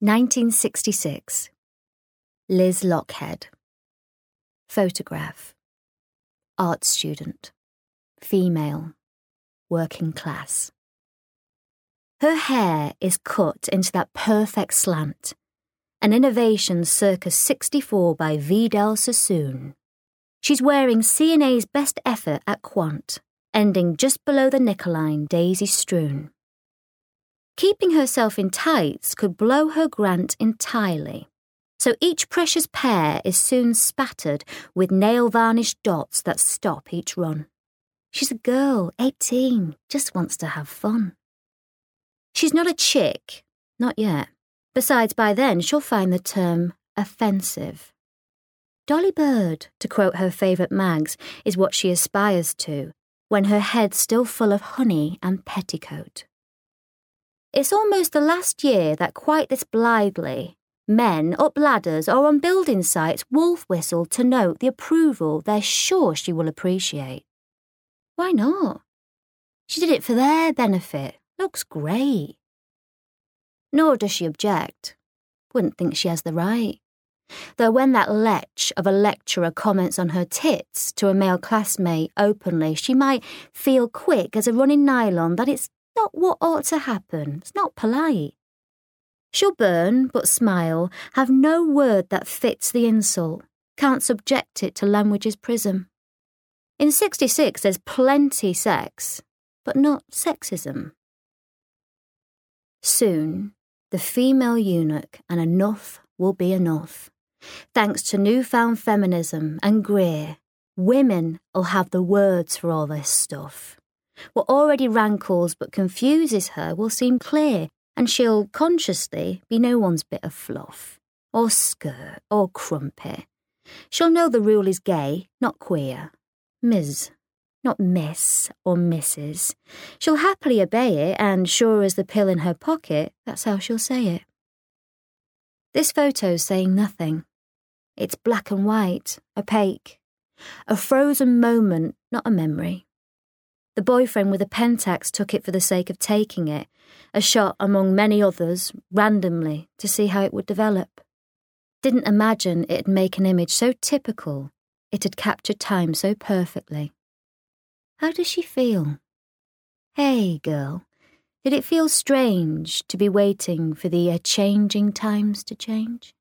1966. Liz Lochhead. Photograph. Art student. Female. Working class. Her hair is cut into that perfect slant, an innovation circa 64 by Vidal Sassoon. She's wearing C&A's best effort at Quant, ending just below the knickerline daisy strewn. Keeping herself in tights could blow her grant entirely. So each precious pair is soon spattered with nail varnished dots that stop each run. She's a girl, 18, just wants to have fun. She's not a chick, not yet. Besides, by then she'll find the term offensive. Dolly Bird, to quote her favourite mags, is what she aspires to, when her head's still full of honey and petticoat. It's almost the last year that quite this blithely, men up ladders or on building sites wolf whistle to note the approval they're sure she will appreciate. Why not? She did it for their benefit. Looks great. Nor does she object. Wouldn't think she has the right. Though when that lech of a lecturer comments on her tits to a male classmate openly, she might feel quick as a running nylon that it's not what ought to happen. It's not polite. She'll burn, but smile, have no word that fits the insult, can't subject it to language's prism. In 66, there's plenty sex, but not sexism. Soon, the female eunuch and enough will be enough. Thanks to newfound feminism and Greer, women'll have the words for all this stuff. What already rankles but confuses her will seem clear, and she'll consciously be no one's bit of fluff, or skirt, or crumpet. She'll know the rule is gay, not queer. Ms., not Miss or Mrs. She'll happily obey it, and sure as the pill in her pocket, that's how she'll say it. This photo's saying nothing. It's black and white, opaque. A frozen moment, not a memory. The boyfriend with a pentax took it for the sake of taking it, a shot among many others, randomly, to see how it would develop. Didn't imagine it'd make an image so typical, it had captured time so perfectly. How does she feel? Hey, girl, did it feel strange to be waiting for the uh, changing times to change?